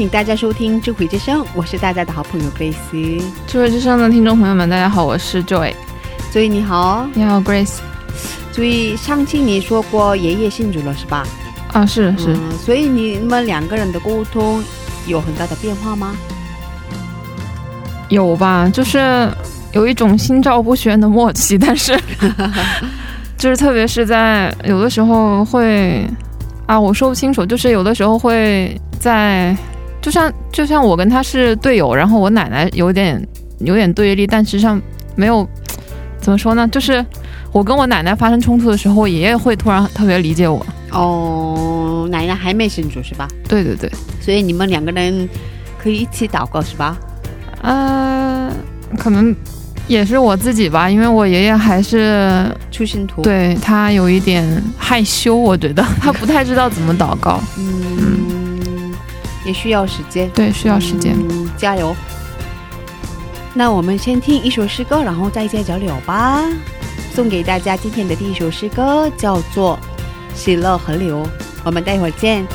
迎大家收听智慧之声，我是大家的好朋友 Grace。智慧之声的听众朋友们，大家好，我是 Joy。所以你好，你好，Grace。所以上期你说过爷爷信主了是吧？啊，是是、嗯所以你们两个人的沟通有很大的变化吗？有吧？就是有一种心照不宣的默契，但是 就是特别是在有的时候会啊，我说不清楚，就是有的时候会在，就像就像我跟他是队友，然后我奶奶有点有点对立，但实际上没有怎么说呢，就是我跟我奶奶发生冲突的时候，我爷爷会突然特别理解我。哦，奶奶还没信主是吧？对对对，所以你们两个人可以一起祷告是吧？呃，可能也是我自己吧，因为我爷爷还是出信徒。，对他有一点害羞，我觉得他不太知道怎么祷告，嗯，也需要时间。对，需要时间。嗯，加油。那我们先听一首诗歌，然后再接着聊吧。送给大家今天的第一首诗歌叫做《喜乐河流》，我们待会儿见。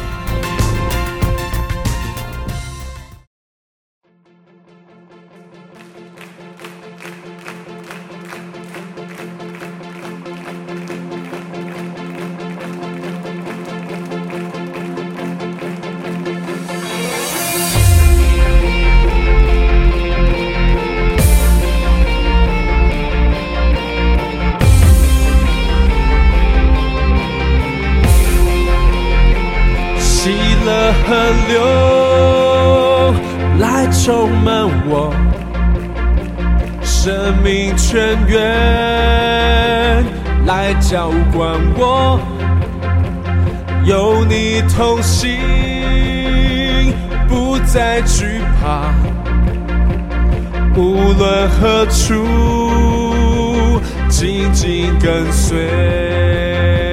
充满我，生命泉源来浇灌我，有你同行，不再惧怕，无论何处，紧紧跟随。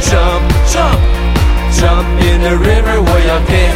Jump jump jump in the river，我要 dance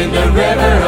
in the river.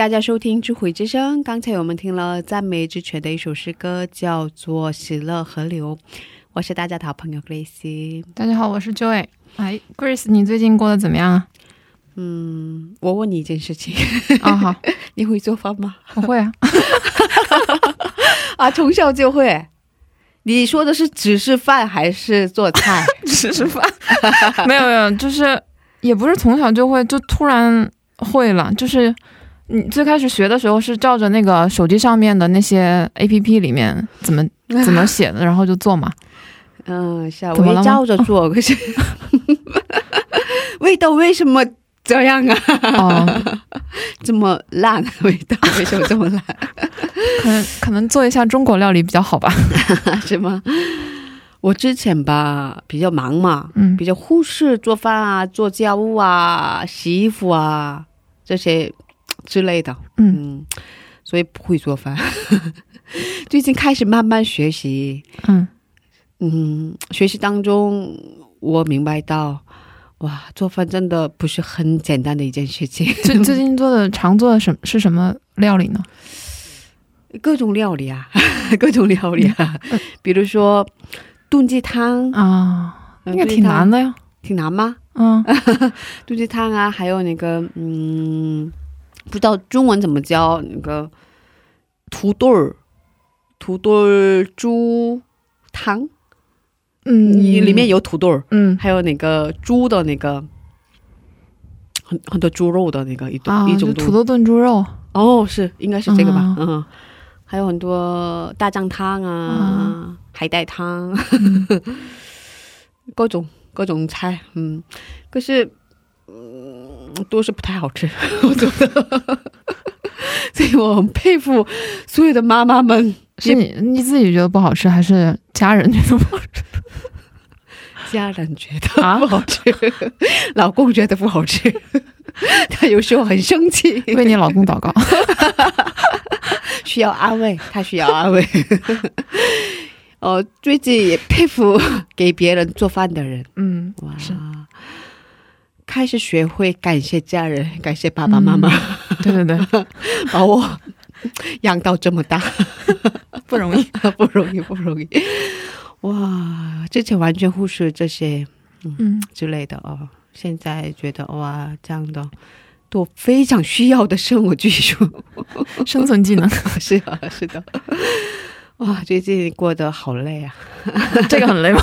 大家收听《智慧之声》。刚才我们听了赞美之泉的一首诗歌，叫做《喜乐河流》。我是大家的好朋友 Grace。大家好，我是 Joy。哎，Grace，你最近过得怎么样啊？嗯，我问你一件事情，啊、好，你会做饭吗？我会啊。啊，从小就会。你说的是只是饭还是做菜？只是饭，没有没有，就是也不是从小就会，就突然会了。就是你最开始学的时候是照着那个手机上面的那些 A P P 里面怎么 怎么写的，然后就做嘛。嗯，是啊，怎么了吗我也照着做，可是味道为什么这样啊？哦，这么烂的，味道为什么这么烂？可能可能做一下中国料理比较好吧。是吗？我之前吧比较忙嘛，嗯比较忽视做饭啊、做家务啊、洗衣服啊这些之类的，嗯。嗯，所以不会做饭。最近开始慢慢学习，嗯。嗯，学习当中我明白到，哇，做饭真的不是很简单的一件事情，最最近做的常做的什是什么料理呢？各种料理啊，各种料理啊，比如说炖鸡汤，啊，那个挺难，的呀。挺难吗？嗯。炖鸡汤啊，还有那个嗯，不知道中文怎么叫那个土豆儿，土豆儿猪汤，嗯，里里面有土豆儿，嗯。还有那个猪的那个很很多猪肉的那个一种、啊，一种土豆炖猪肉。哦，是应该是这个吧？嗯嗯，还有很多大酱汤啊、海带汤，各种各种菜，嗯，可是嗯都是不太好吃，我觉得，所以我很佩服所有的妈妈们，是你你自己觉得不好吃，还是家人觉得不好吃 家人觉得啊不？好吃，老公觉得不好吃，他有时候很生气，为你老公祷告。需要安慰，他需要安慰。哦，最近也佩服给别人做饭的人，嗯，哇，是开始学会感谢家人，感谢爸爸妈妈，对对对，把我养到这么大，不容易。不容易，不容易。哇，之前完全忽视这些嗯，之类的哦，现在觉得哇，这样的都非常需要的生活技术。生存技能，是啊，是的。哇，最近过得好累啊，这个很累吗？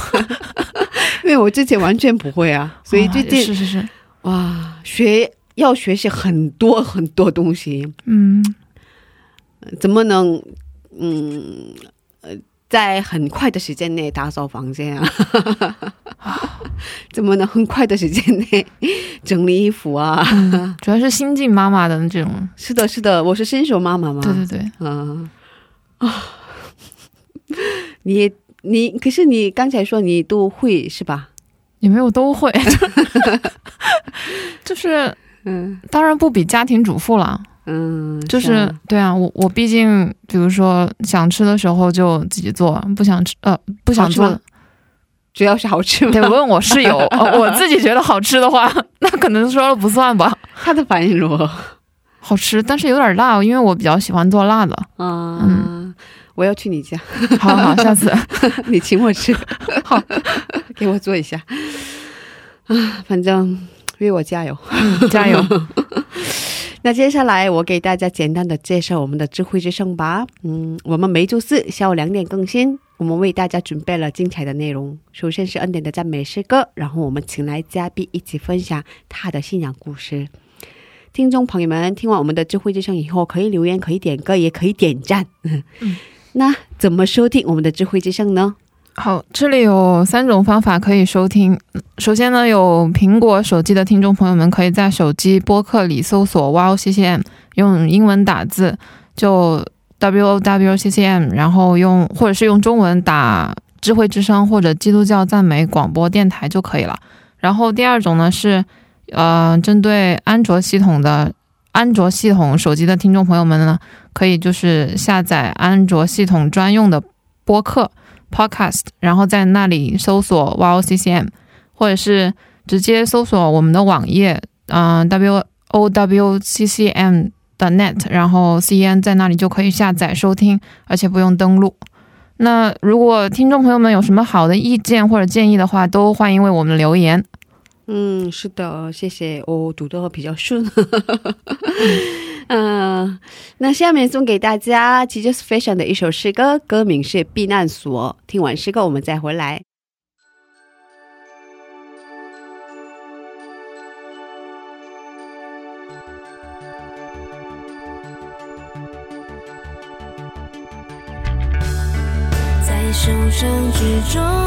因为我之前完全不会啊，所以最近、哦是是是，哇，学要学习很多很多东西，嗯怎么能嗯呃在很快的时间内打扫房间啊？怎么能很快的时间内整理衣服啊？主要是新晋妈妈的这种，是的，是的，我是新手妈妈嘛。对对对，嗯啊，你你可是你刚才说你都会是吧？也没有都会，就是嗯当然不比家庭主妇了，嗯，就是啊对啊，我我毕竟比如说想吃的时候就自己做，不想吃呃不想做主要是好吃？得问我室友，呃 我自己觉得好吃的话，那可能说了不算吧。他的反应如何？好吃，但是有点辣，因为我比较喜欢做辣的。啊，嗯我要去你家，好好，下次 你请我吃，好，给我做一下。啊，反正为我加油。加油。那接下来我给大家简单的介绍我们的智慧之声吧。嗯，我们每周四下午两点更新，我们为大家准备了精彩的内容。首先是恩典的赞美诗歌，然后我们请来嘉宾一起分享他的信仰故事。听众朋友们，听完我们的智慧之声以后，可以留言，可以点歌，也可以点赞。那怎么收听我们的智慧之声呢？好，这里有三种方法可以收听。首先呢，有苹果手机的听众朋友们，可以在手机播客里搜索 “wow CCM”，用英文打字就 “w o w c c m”，然后用或者是用中文打“智慧之声”或者“基督教赞美广播电台”就可以了。然后第二种呢是，呃，针对安卓系统的安卓系统手机的听众朋友们呢，可以就是下载安卓系统专用的播客。Podcast，然后在那里搜索 Wow CCM，或者是直接搜索我们的网页，嗯、w o w c c m 的 net，然后 C N 在那里就可以下载收听，而且不用登录。那如果听众朋友们有什么好的意见或者建议的话，都欢迎为我们留言。嗯，是的，谢谢，我读的比较顺。嗯，那下面送给大家 Jesus Fashion 的一首诗歌，歌名是《避难所》。听完诗歌，我们再回来。在受伤之中，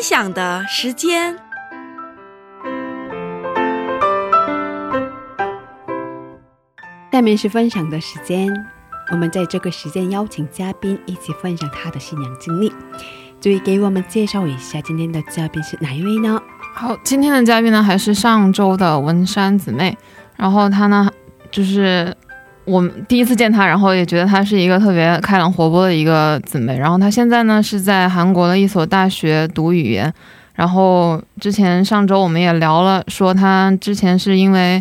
分享的时间。下面是分享的时间，我们在这个时间邀请嘉宾一起分享他的信仰经历。注意给我们介绍一下今天的嘉宾是哪一位呢？好，今天的嘉宾呢还是上周的文山姊妹，然后她呢就是我第一次见她，然后也觉得她是一个特别开朗活泼的一个姊妹，然后她现在呢是在韩国的一所大学读语言，然后之前上周我们也聊了，说她之前是因为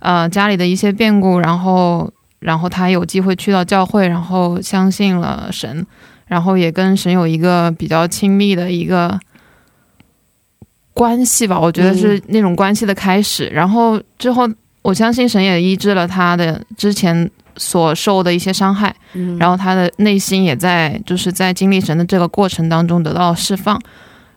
呃家里的一些变故，然后然后她有机会去到教会，然后相信了神，然后也跟神有一个比较亲密的一个关系吧，我觉得是那种关系的开始。然后之后，我相信神也医治了他的之前所受的一些伤害，嗯然后他的内心也在就是在经历神的这个过程当中得到释放。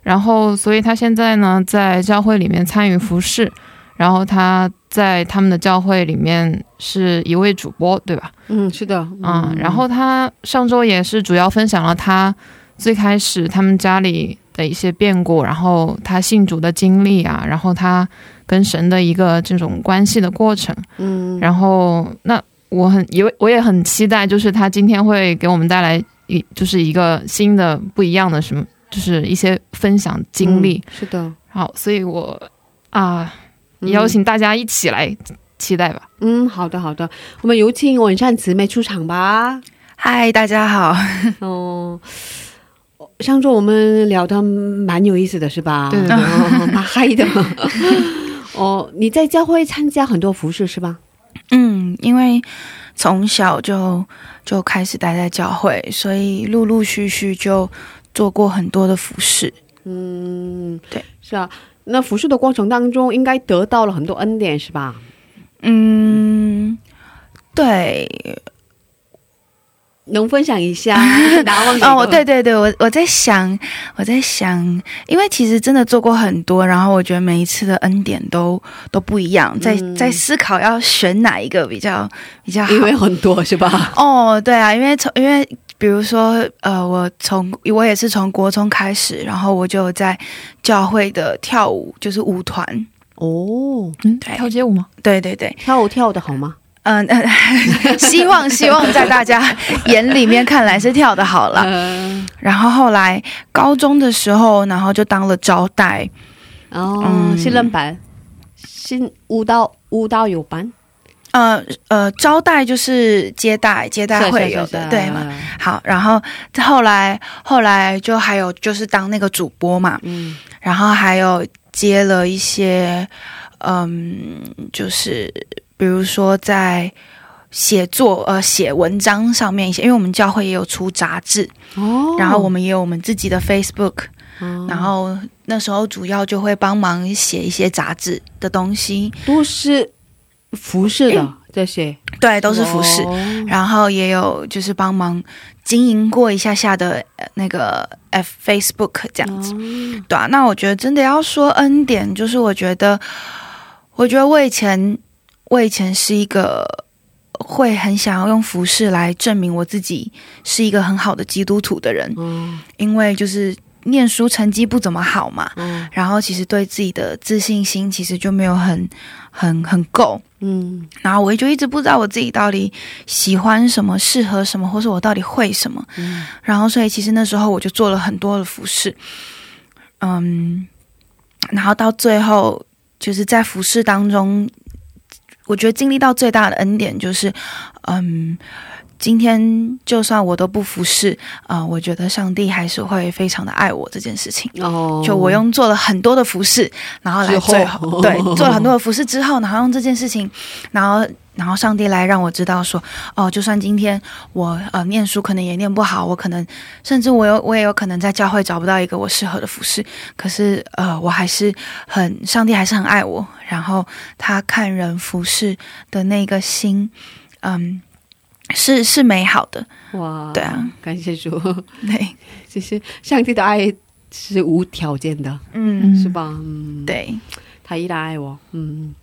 然后，所以他现在呢，在教会里面参与服饰，然后他在他们的教会里面是一位主播，对吧？嗯，是的，嗯，然后他上周也是主要分享了他最开始他们家里的一些变故，然后他信主的经历啊，然后他跟神的一个这种关系的过程，嗯，然后那我很也我也很期待，就是他今天会给我们带来一就是一个新的不一样的什么，就是一些分享经历。嗯是的，好，所以我啊嗯邀请大家一起来期待吧。嗯，好的好的，我们有请文善姊妹出场吧。嗨，大家好。哦，上周我们聊的蛮有意思的是吧？对对对哦蛮嗨的。哦，你在教会参加很多服饰是吧？嗯，因为从小就就开始待在教会，所以陆陆续续就做过很多的服饰。嗯，对，是啊。那服侍的过程当中，应该得到了很多恩典，是吧？嗯，对。能分享一下？拿忘哦，对对对，我我在想，我在想，因为其实真的做过很多，然后我觉得每一次的恩典都都不一样，在嗯在思考要选哪一个比较比较好。因为很多是吧？哦，对啊，因为从因为比如说呃，我从我也是从国中开始，然后我就在教会的跳舞，就是舞团。哦，嗯，对跳街舞吗？对对对，跳舞跳的好吗？嗯、呃，希望希望在大家眼里面看来是跳的好了。呃，然后后来高中的时候，然后就当了招待。哦，嗯新人班，新舞蹈舞蹈有班，呃呃，招待就是接待，接待会有的，对嘛？嘛？好，然后后来后来就还有就是当那个主播嘛，嗯然后还有接了一些，嗯，就是比如说在写作呃写文章上面一些，因为我们教会也有出杂志，哦，然后我们也有我们自己的 Facebook，、哦。然后那时候主要就会帮忙写一些杂志的东西，都是服饰的这些，对，都是服饰。哦。然后也有就是帮忙经营过一下下的呃那个 F Facebook 这样子，哦。对啊。那我觉得真的要说恩典，就是我觉得，我觉得我以前我以前是一个会很想要用服饰来证明我自己是一个很好的基督徒的人，嗯。因为就是念书成绩不怎么好嘛，嗯。然后其实对自己的自信心其实就没有很很很够，嗯。然后我就一直不知道我自己到底喜欢什么、适合什么，或是我到底会什么。嗯。然后，所以其实那时候我就做了很多的服饰，嗯，然后到最后就是在服饰当中，我觉得经历到最大的恩典就是，嗯。今天就算我都不服侍，啊、我觉得上帝还是会非常的爱我这件事情。哦，就我用做了很多的服侍，然后来最后对做了很多的服侍之后，然后用这件事情，然后然后上帝来让我知道说，哦，就算今天我呃念书可能也念不好，我可能甚至我有我也有可能在教会找不到一个我适合的服饰，可是呃我还是很上帝还是很爱我，然后他看人服饰的那个心，嗯。是是美好的，哇，对啊，感谢主，对，其实上帝的爱是无条件的，嗯，是吧？嗯，，对，他依然爱我，嗯。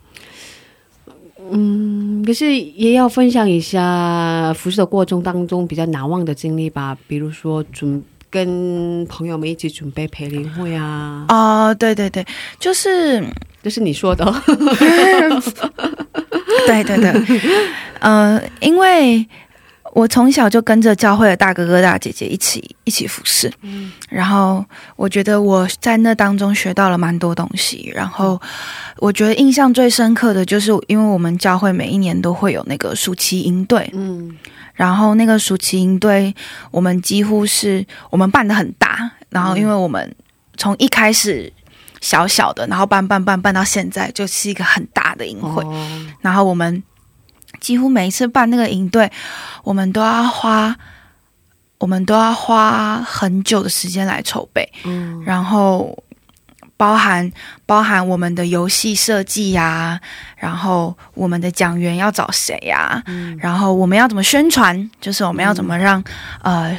嗯，可是也要分享一下服侍的过程当中比较难忘的经历吧，比如说准跟朋友们一起准备培灵会啊，哦，对对对，就是这是你说的，对对对，呃，因为我从小就跟着教会的大哥哥大姐姐一起一起服侍，嗯。然后我觉得我在那当中学到了蛮多东西，然后我觉得印象最深刻的就是，因为我们教会每一年都会有那个暑期营队，嗯。然后那个暑期营队我们几乎是我们办的很大，然后因为我们从一开始小小的，然后办办办办到现在就是一个很大的营会。哦，然后我们几乎每一次办那个营队，我们都要花，我们都要花很久的时间来筹备，嗯。然后包含包含我们的游戏设计呀、然后我们的讲员要找谁呀、嗯，然后我们要怎么宣传，就是我们要怎么让、呃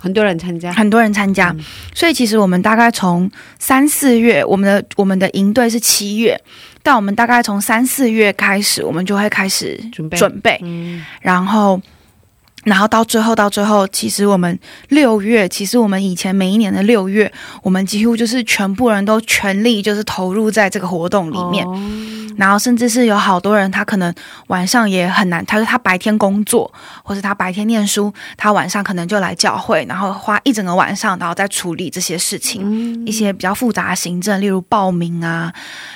很多人参加，很多人参加，嗯。所以其实我们大概从三四月，我们的我们的营队是七月，但我们大概从三四月开始，我们就会开始准备准备，嗯然后。然后到最后，到最后，其实我们六月，其实我们以前每一年的六月，我们几乎就是全部人都全力就是投入在这个活动里面。哦然后甚至是有好多人，他可能晚上也很难，他说他白天工作，或是他白天念书，他晚上可能就来教会，然后花一整个晚上，然后再处理这些事情，嗯一些比较复杂的行政，例如报名啊，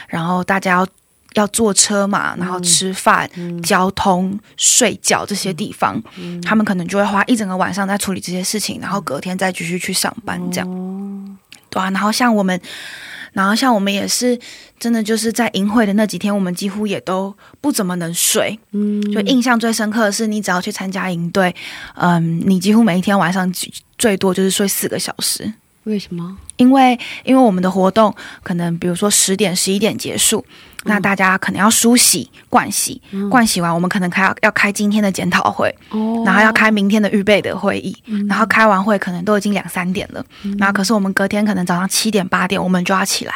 然后大家要要坐车嘛，然后吃饭、嗯交通、睡觉这些地方，他们可能就会花一整个晚上在处理这些事情，然后隔天再继续去上班，这样。哦对啊，然后像我们，然后像我们也是真的就是在营会的那几天，我们几乎也都不怎么能睡。嗯就印象最深刻的是，你只要去参加营队，嗯，你几乎每一天晚上最最多就是睡四个小时。为什么？因为因为我们的活动可能比如说十点十一点结束，那大家可能要梳洗、盥洗，盥洗完我们可能开要开今天的检讨会，哦。然后要开明天的预备的会议，然后开完会可能都已经两三点了，然后可是我们隔天可能早上七点八点我们就要起来，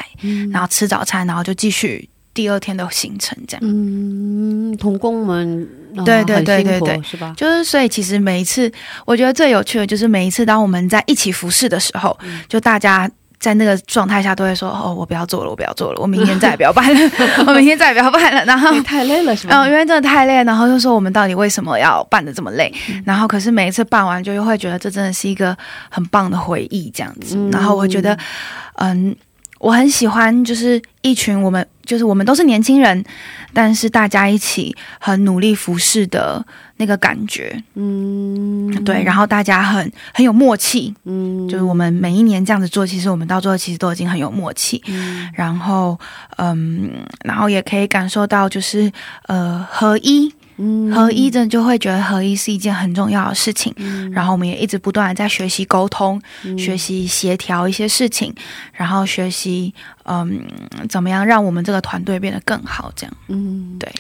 然后吃早餐，然后就继续第二天的行程，这样。嗯，童工们，啊对对对对对。是吧？就是，所以其实每一次，我觉得最有趣的就是每一次当我们在一起服侍的时候，就大家在那个状态下都会说：“哦，我不要做了，我不要做了，我明天再也不要办了，我明天再也不要办了。”然后太累了是吧？嗯，因为真的太累，然后就说我们到底为什么要办的这么累？然后可是每一次办完，就又会觉得这真的是一个很棒的回忆，这样子。嗯然后我觉得，嗯，我很喜欢，就是一群我们，就是我们都是年轻人，但是大家一起很努力服侍的那个感觉。嗯，对，然后大家很很有默契，嗯，就是我们每一年这样子做，其实我们到最后其实都已经很有默契。嗯。然后，嗯，然后也可以感受到，就是呃，合一，嗯。合一，真的就会觉得合一是一件很重要的事情。然后我们也一直不断的在学习沟通，嗯。学习协调一些事情，然后学习嗯，怎么样让我们这个团队变得更好。这样，嗯，对，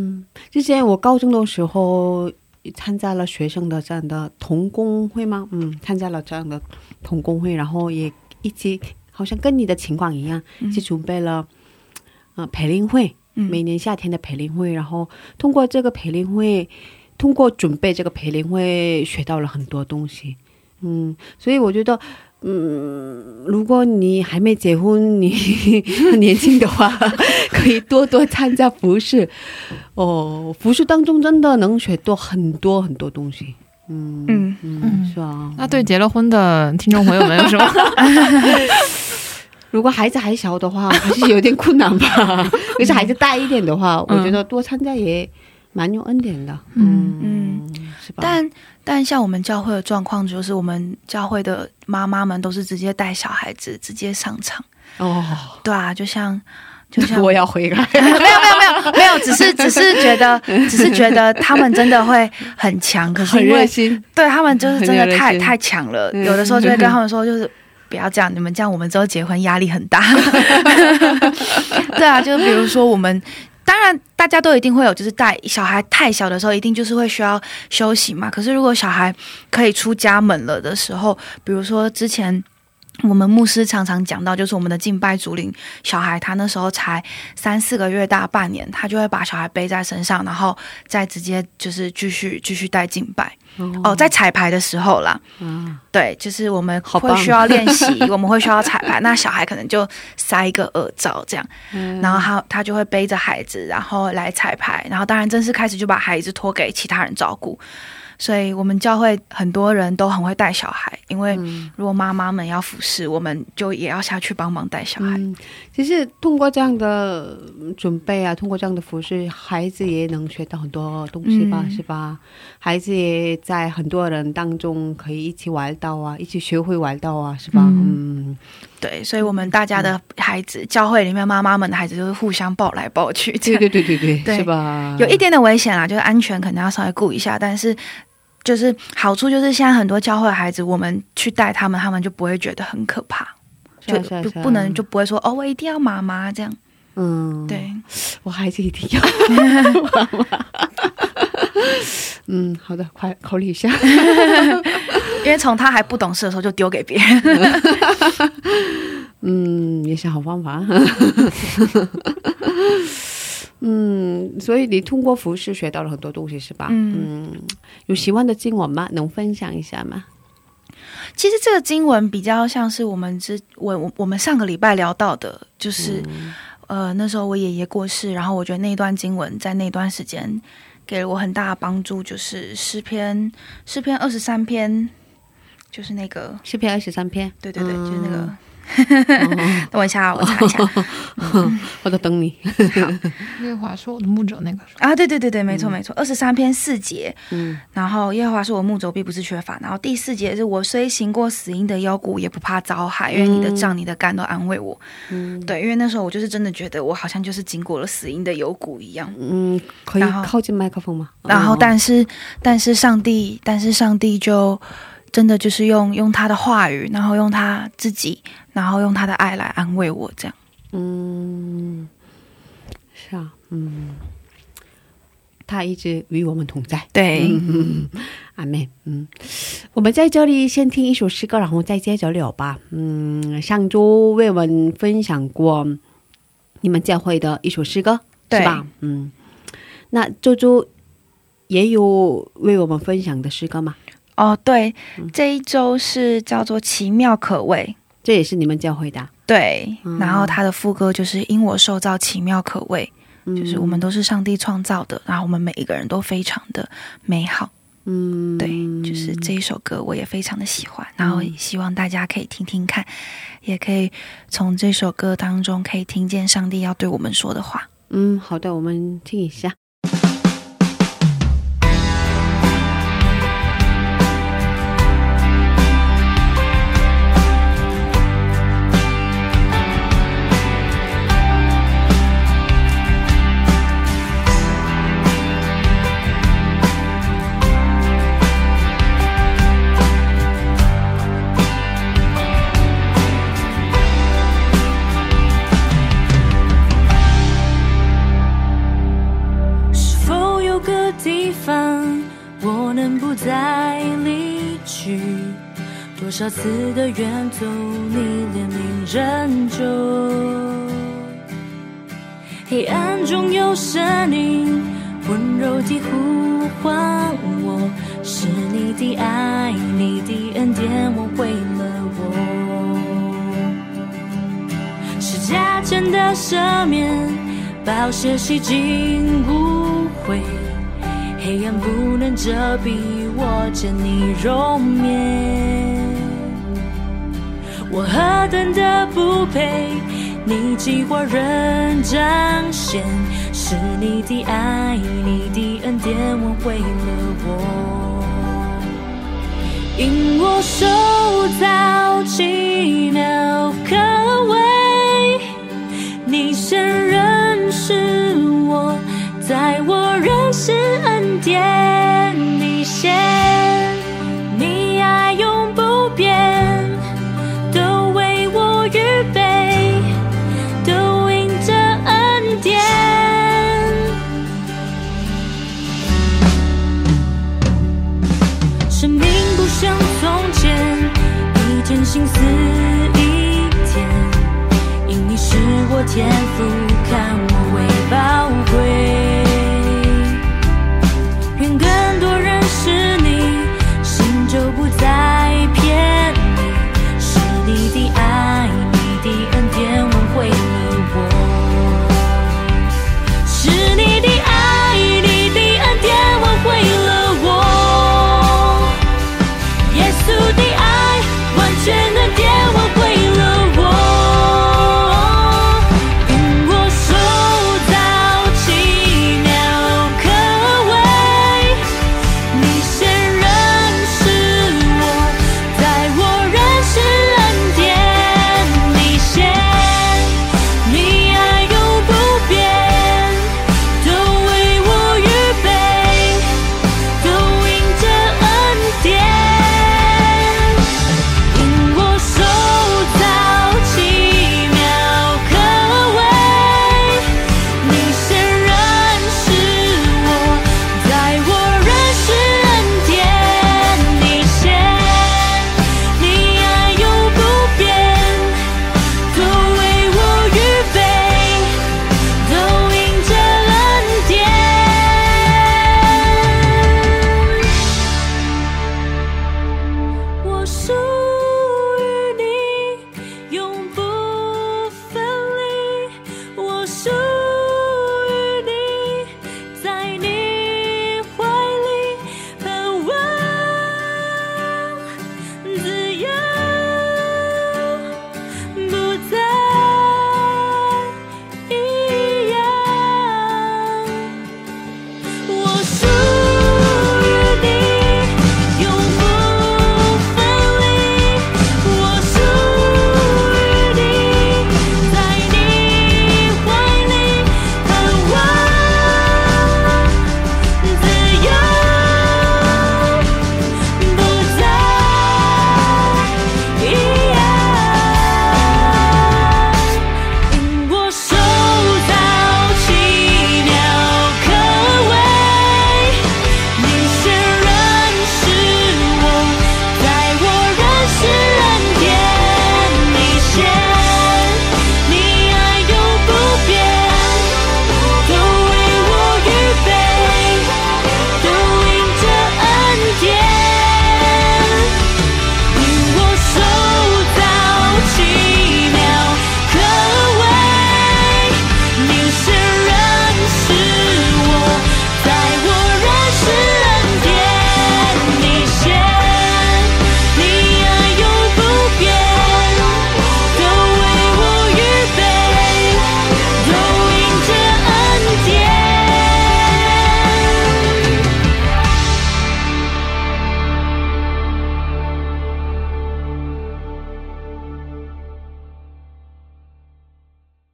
嗯，之前我高中的时候参加了学生的这样的同工会吗？嗯，参加了这样的同工会，然后也一起，好像跟你的情况一样，去准备了呃培林会，嗯每年夏天的培林会，然后通过这个培林会，通过准备这个培林会学到了很多东西。嗯，所以我觉得，嗯，如果你还没结婚，你 很年轻的话，可以多多参加服饰。哦，服饰当中真的能学到很多很多东西。嗯嗯嗯，是啊。那对结了婚的听众朋友们有什么？如果孩子还小的话，还是有点困难吧。可是孩子大一点的话，我觉得多参加也蛮有恩典的。嗯嗯，是吧？但但像我们教会的状况，就是我们教会的妈妈们都是直接带小孩子直接上场。哦，对啊，就像就像我要回来。没有没有没有没有，只是只是觉得只是觉得他们真的会很强，可是很因为热心。对他们就是真的太太强了，嗯有的时候就会跟他们说，就是不要这样，你们这样我们之后结婚压力很大。对啊，就比如说我们。当然，大家都一定会有，就是带小孩太小的时候，一定就是会需要休息嘛。可是如果小孩可以出家门了的时候，比如说之前我们牧师常常讲到，就是我们的敬拜主领小孩，他那时候才三四个月大，半年，他就会把小孩背在身上，然后再直接就是继续继续带敬拜。哦，在彩排的时候啦，嗯，对，就是我们会需要练习，我们会需要彩排，那小孩可能就塞一个耳罩这样，嗯。然后他他就会背着孩子，然后来彩排，然后当然正式开始就把孩子托给其他人照顾。所以我们教会很多人都很会带小孩，因为嗯如果妈妈们要服侍，我们就也要下去帮忙带小孩。嗯，其实通过这样的嗯准备啊，通过这样的服饰，孩子也能学到很多东西吧，嗯是吧？孩子也在很多人当中可以一起玩到啊，一起学会玩到啊，是吧？嗯，对，所以我们大家的孩子，教会里面妈妈们的孩子就是互相抱来抱去，对对对对对，对是吧？有一点点危险啊，就是安全可能要稍微顾一下，但是就是好处就是现在很多教会的孩子，我们去带他们，他们就不会觉得很可怕，就啊是啊不不能就不会说哦，我一定要妈妈这样。嗯，对，我孩子一定要 嗯，好的，快考虑一下。因为从他还不懂事的时候就丢给别人。嗯，也是好方法。嗯，所以你通过服饰学到了很多东西，是吧？嗯嗯，有喜欢的经文吗？能分享一下吗？其实这个经文比较像是我们之我我我们上个礼拜聊到的，就是、呃那时候我爷爷过世，然后我觉得那段经文在那段时间给了我很大的帮助，就是诗篇诗篇二十三篇，就是那个诗篇二十三篇，对对对，就是那个。哦 等我一下，我查一下 我在等你。耶和华是我的牧者，那个啊！对对对对，没错没错，二十三篇四节，嗯然后耶和华是我牧者，并不是缺乏。然后第四节是我虽行过死荫的幽谷，也不怕遭害，因为你的杖、你的竿都安慰我。嗯对，因为那时候我就是真的觉得我好像就是经过了死荫的幽谷一样。嗯，可以然后靠近麦克风吗？然后哦，但是但是上帝，但是上帝就真的就是用用他的话语，然后用他自己，然后用他的爱来安慰我，这样。嗯，是啊，嗯，他一直与我们同在。对，嗯，阿妹，嗯，我们在这里先听一首诗歌，然后再接着聊吧。嗯，上周为我们分享过你们教会的一首诗歌，对是吧？嗯，那周周也有为我们分享的诗歌吗？哦，对，这一周是叫做奇妙可畏。这也是你们教会的啊，对，嗯然后他的副歌就是“因我受造奇妙可畏”，嗯就是我们都是上帝创造的，然后我们每一个人都非常的美好。嗯，对，就是这一首歌我也非常的喜欢，然后希望大家可以听听看，也可以从这首歌当中可以听见上帝要对我们说的话。嗯，好的，我们听一下。多少次的远走，你怜悯拯救。黑暗中有声音，温柔地呼唤我，是你的爱，你的恩典挽回了我，是加增的赦免，宝血洗净污秽，黑暗不能遮蔽我见你容颜。我何等的不配，你计划仍彰显，是你的爱，你的恩典挽回了我，因我受造奇妙可畏，你先认识我，在我认识恩典，你先，天。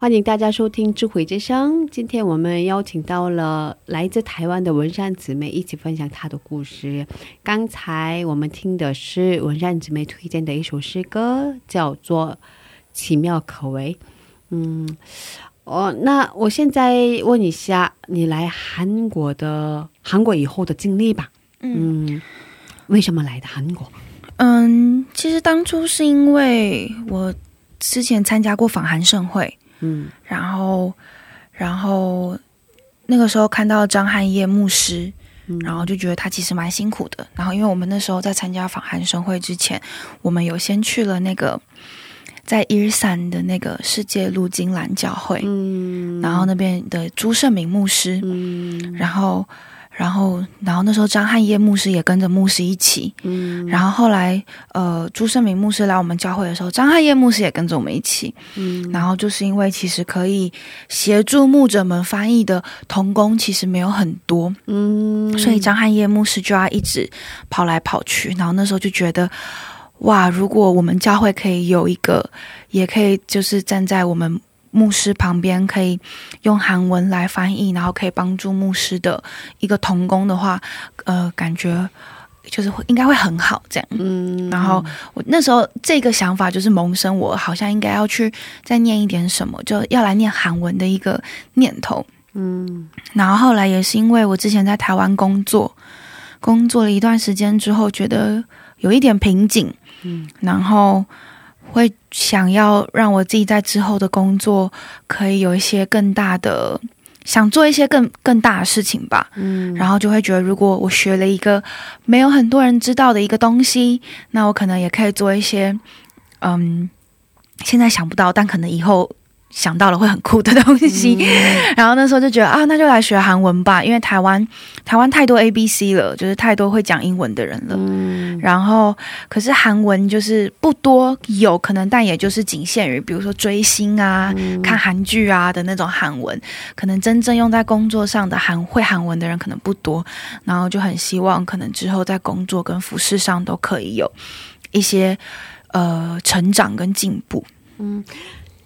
欢迎大家收听《智慧之声》。今天我们邀请到了来自台湾的文山姊妹，一起分享她的故事。刚才我们听的是文山姊妹推荐的一首诗歌，叫做《奇妙可为》。嗯，哦，那我现在问一下，你来韩国的韩国以后的经历吧。嗯，为什么来的韩国？嗯，其实当初是因为我之前参加过访韩盛会，嗯。然后，然后那个时候看到张汉业牧师，嗯。然后就觉得他其实蛮辛苦的。然后因为我们那时候在参加访韩生会之前，我们有先去了那个在伊日山的那个世界路金兰教会，嗯。然后那边的朱胜明牧师，嗯。然后然后然后那时候张汉业牧师也跟着牧师一起，嗯。然后后来呃朱胜明牧师来我们教会的时候，张汉业牧师也跟着我们一起，嗯。然后就是因为其实可以协助牧者们翻译的童工其实没有很多，嗯。所以张汉业牧师就要一直跑来跑去。然后那时候就觉得，哇，如果我们教会可以有一个，也可以就是站在我们牧师旁边，可以用韩文来翻译，然后可以帮助牧师的一个童工的话，呃，感觉就是会应该会很好这样。嗯然后我那时候这个想法就是萌生我好像应该要去再念一点什么，就要来念韩文的一个念头。嗯然后后来也是因为我之前在台湾工作，工作了一段时间之后，觉得有一点瓶颈，嗯然后会想要让我自己在之后的工作可以有一些更大的，想做一些更更大的事情吧。嗯然后就会觉得，如果我学了一个没有很多人知道的一个东西，那我可能也可以做一些，嗯，现在想不到，但可能以后想到了会很酷的东西。然后那时候就觉得啊，那就来学韩文吧，因为台湾台湾太多 A B C 了，就是太多会讲英文的人了。嗯然后，可是韩文就是不多，有可能，但也就是仅限于，比如说追星啊、嗯看韩剧啊的那种韩文，可能真正用在工作上的韩会韩文的人可能不多。然后就很希望，可能之后在工作跟服饰上都可以有一些呃成长跟进步。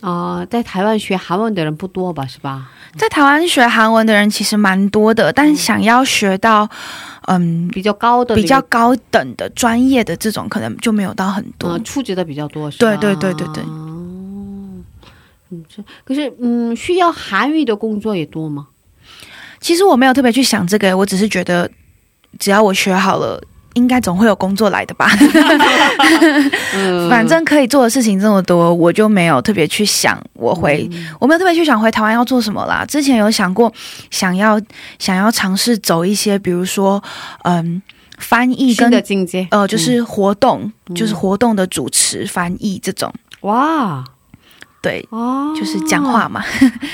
啊，在台湾学韩文的人不多吧？是吧？在台湾学韩文的人其实蛮多的，但想要学到嗯比较高的比较高等的专业的这种，可能就没有到很多。呃初级的比较多，是吧？对对对对对哦嗯，这可是嗯，需要韩语的工作也多吗？其实我没有特别去想这个，我只是觉得只要我学好了。应该总会有工作来的吧，嗯。反正可以做的事情这么多，我就没有特别去想我回，我没有特别去想回台湾要做什么啦。之前有想过，想要想要尝试走一些，比如说，嗯，翻译跟的境界。呃，就是活动，嗯就是活动的主持、翻译这种，哇对，哦，就是讲话嘛，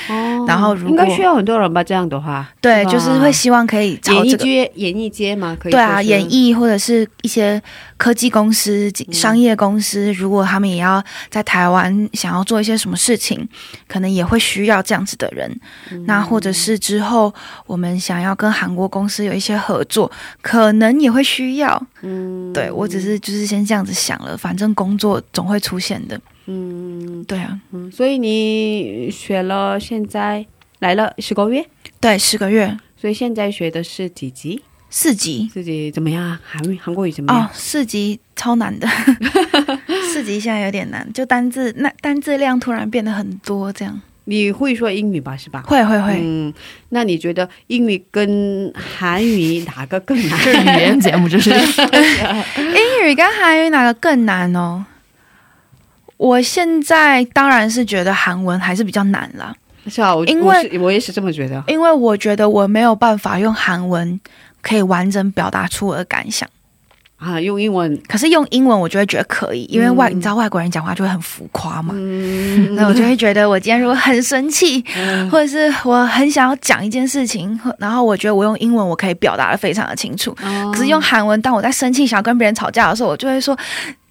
哦，然后如果应该需要很多人吧？这样的话，对，吧就是会希望可以朝演艺这个。界演艺街嘛，可以对啊，演艺或者是一些科技公司、嗯商业公司，如果他们也要在台湾想要做一些什么事情，可能也会需要这样子的人。嗯那或者是之后我们想要跟韩国公司有一些合作，可能也会需要。嗯，对我只是就是先这样子想了，反正工作总会出现的。嗯对啊，嗯，所以你学了，现在来了十个月，对，十个月所以现在学的是几级？四级四级怎么样啊？韩语、韩国语怎么样？哦，四级超难的，四级现在有点难，就单字那单字量突然变得很多，这样你会说英语吧？是吧？会会会。嗯，那你觉得英语跟韩语哪个更难？这是语言节目，这是 英语跟韩语哪个更难哦？我现在当然是觉得韩文还是比较难了，是啊，我因为我我也是这么觉得。因为我觉得我没有办法用韩文可以完整表达出我的感想。啊，用英文，可是用英文我就会觉得可以，因为外、嗯你知道外国人讲话就会很浮夸嘛，嗯，那我就会觉得我今天如果很生气，嗯。或者是我很想要讲一件事情，然后我觉得我用英文我可以表达的非常的清楚，哦。可是用韩文，当我在生气想要跟别人吵架的时候，我就会说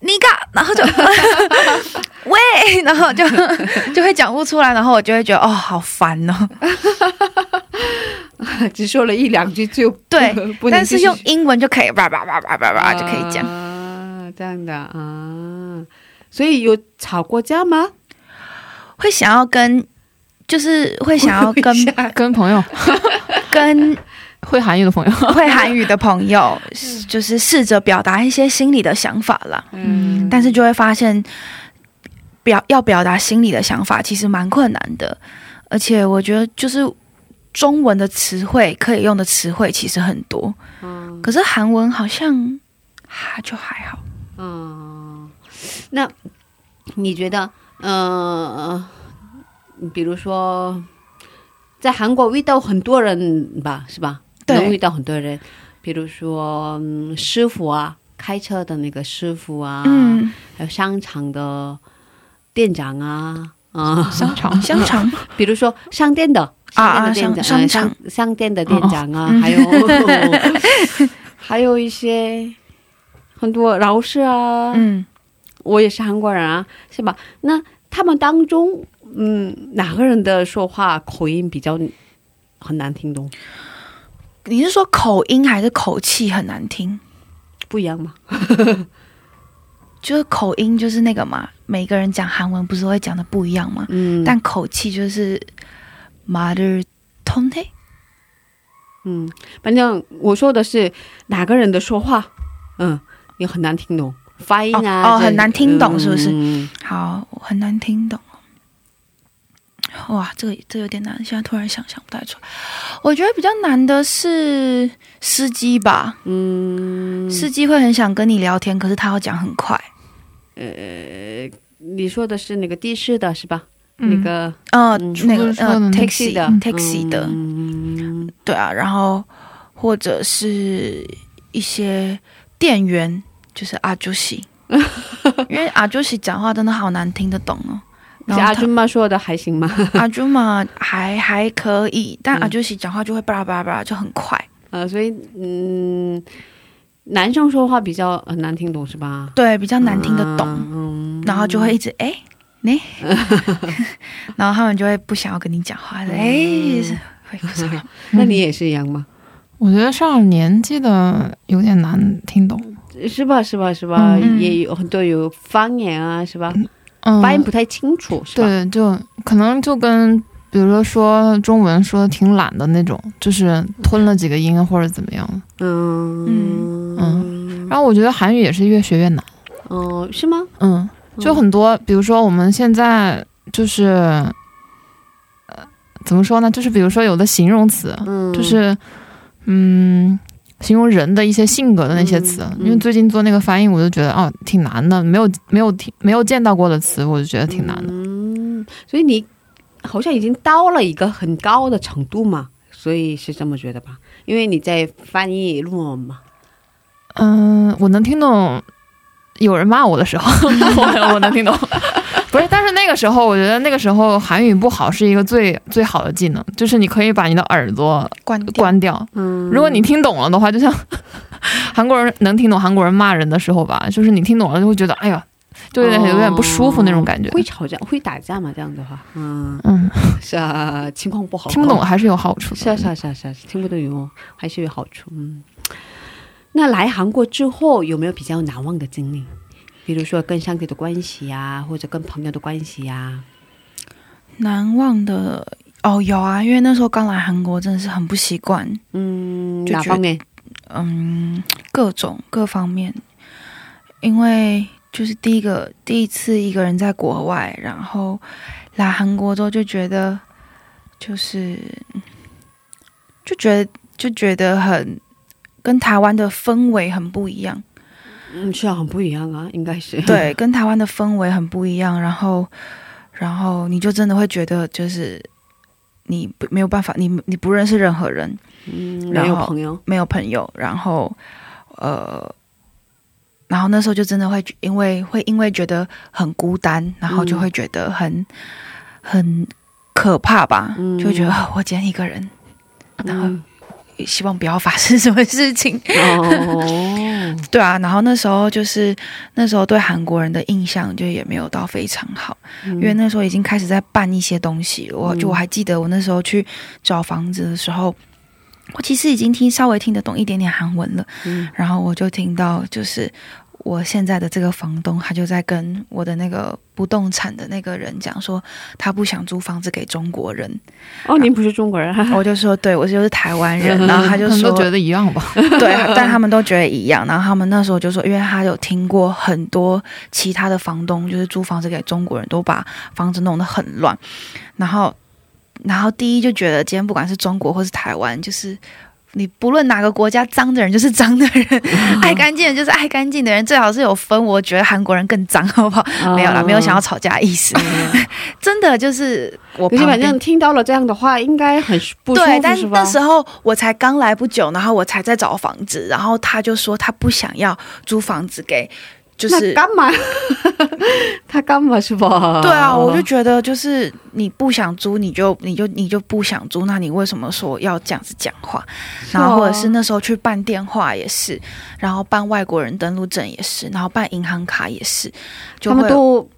你嘎，然后就 喂，然后就就会讲不出来，然后我就会觉得哦好烦哦，只说了一两句就对但是用英文就可以叭叭叭叭叭叭就可以讲。啊，这样的啊，所以有吵过架吗？会想要跟，就是会想要跟跟朋友跟会韩语的朋友，会韩语的朋友，就是试着表达一些心里的想法啦。嗯，但是就会发现，表要表达心里的想法其实蛮困难的，而且我觉得就是中文的词汇可以用的词汇其实很多，嗯。可是韩文好像哈就还好。嗯，那你觉得，呃，比如说在韩国遇到很多人吧，是吧？对。能遇到很多人，比如说、嗯、师傅啊，开车的那个师傅啊，嗯，还有商场的店长啊，啊，商场，商场。比如说商店的啊商店的店长，啊商呃商场。商商店的店长啊，嗯。还有 还有一些很多老师啊，嗯，我也是韩国人啊，是吧？那他们当中，嗯，哪个人的说话口音比较很难听懂？你是说口音还是口气很难听？不一样吗？就是口音就是那个嘛，每个人讲韩文不是会讲的不一样吗？嗯，但口气就是말을통해。 嗯，反正我说的是哪个人的说话，嗯，也很难听懂，发音啊，这哦哦很难听懂是不是嗯好，我很难听懂。 哇，这个这有点难，现在突然想想不太出来。我觉得比较难的是司机吧，嗯，司机会很想跟你聊天，可是他要讲很快。呃，你说的是那个的士的是吧？嗯那个呃，嗯那个呃 taxi 的嗯 taxi 的，嗯对啊，然后或者是一些店员，就是阿朱西，因为阿朱西讲话真的好难听得懂哦。然后阿朱妈说的还行吗？阿朱妈还还可以，但嗯阿朱西讲话就会巴拉巴拉巴拉，就很快。呃，所以嗯，男生说话比较很难听懂是吧？对，比较难听得懂，嗯，然后就会一直哎。你，然后他们就会不想要跟你讲话，哎、会会这样那你也是一样吗？我觉得上了年纪的有点难听懂。是吧？是吧？是吧？嗯也有很多有方言啊，是吧？嗯，发音不太清楚，是吧？对，就可能就跟比如说说中文说的挺懒的那种，就是吞了几个音或者怎么样。嗯嗯然后我觉得韩语也是越学越难。哦，是吗？嗯，就很多，比如说我们现在就是，呃，怎么说呢？就是比如说有的形容词，嗯，就是嗯，形容人的一些性格的那些词。嗯嗯因为最近做那个翻译，我就觉得哦，挺难的，没有没有听没有见到过的词，我就觉得挺难的。嗯，所以你好像已经到了一个很高的程度嘛，所以是这么觉得吧？因为你在翻译论文嘛。嗯，我能听懂有人骂我的时候，我我能听懂。不是，但是那个时候，我觉得那个时候韩语不好是一个最最好的技能，就是你可以把你的耳朵关掉。关掉。嗯，如果你听懂了的话，就像 韩国人能听懂韩国人骂人的时候吧，就是你听懂了就会觉得，哎呀，就有点有点不舒服那种感觉。会吵架，会打架嘛？这样的话，嗯，嗯，是啊，情况不好，听不懂还是有好处的。是啊是啊是啊是啊，听不懂有还是有好处。嗯，那来韩国之后有没有比较难忘的经历？比如说跟上帝的关系呀、或者跟朋友的关系呀、难忘的哦，有啊，因为那时候刚来韩国，真的是很不习惯，嗯，哪方面？嗯，各种各方面，因为就是第一个第一次一个人在国外，然后来韩国之后就觉得，就是就觉得就觉得很跟台湾的氛围很不一样，嗯，是啊，很不一样啊，应该是。对，跟台湾的氛围很不一样，然后然后你就真的会觉得就是。你不没有办法，你你不认识任何人，嗯，没有朋友。没有朋友，然后呃，然后那时候就真的会因为会因为觉得很孤单，然后就会觉得很、很可怕吧，嗯就会觉得啊我今天一个人，然后嗯希望不要发生什么事情。哦，对啊，然后那时候就是那时候对韩国人的印象就也没有到非常好，因因为那时候已经开始在办一些东西了。我嗯就我还记得我那时候去找房子的时候，我其实已经听稍微听得懂一点点韩文了。嗯然后我就听到，就是我现在的这个房东，他就在跟我的那个不动产的那个人讲说，他不想租房子给中国人。哦，您不是中国人，我就说，对我就是台湾人。然后他就说他们都，觉得一样吧。对，但他们都觉得一样。然后他们那时候就说，因为他有听过很多其他的房东，就是租房子给中国人，都把房子弄得很乱。然后，然后第一就觉得，今天不管是中国或是台湾，就是你不论哪个国家，脏的人就是脏的人，爱干净的就是爱干净的人，最好是有分。我觉得韩国人更脏，好不好？没有啦，没有想要吵架的意思。真的就是我反正听到了这样的话，应该很不舒服，对，但是那时候我才刚来不久，然后我才在找房子，然后他就说他不想要租房子给，就是干嘛？他干嘛是吧？对啊，我就觉得就是你不想租，你就你就你就不想租，那你为什么说要这样子讲话？然后或者是那时候去办电话也是，然后办外国人登录证也是，然后办银行卡也是，就他会们都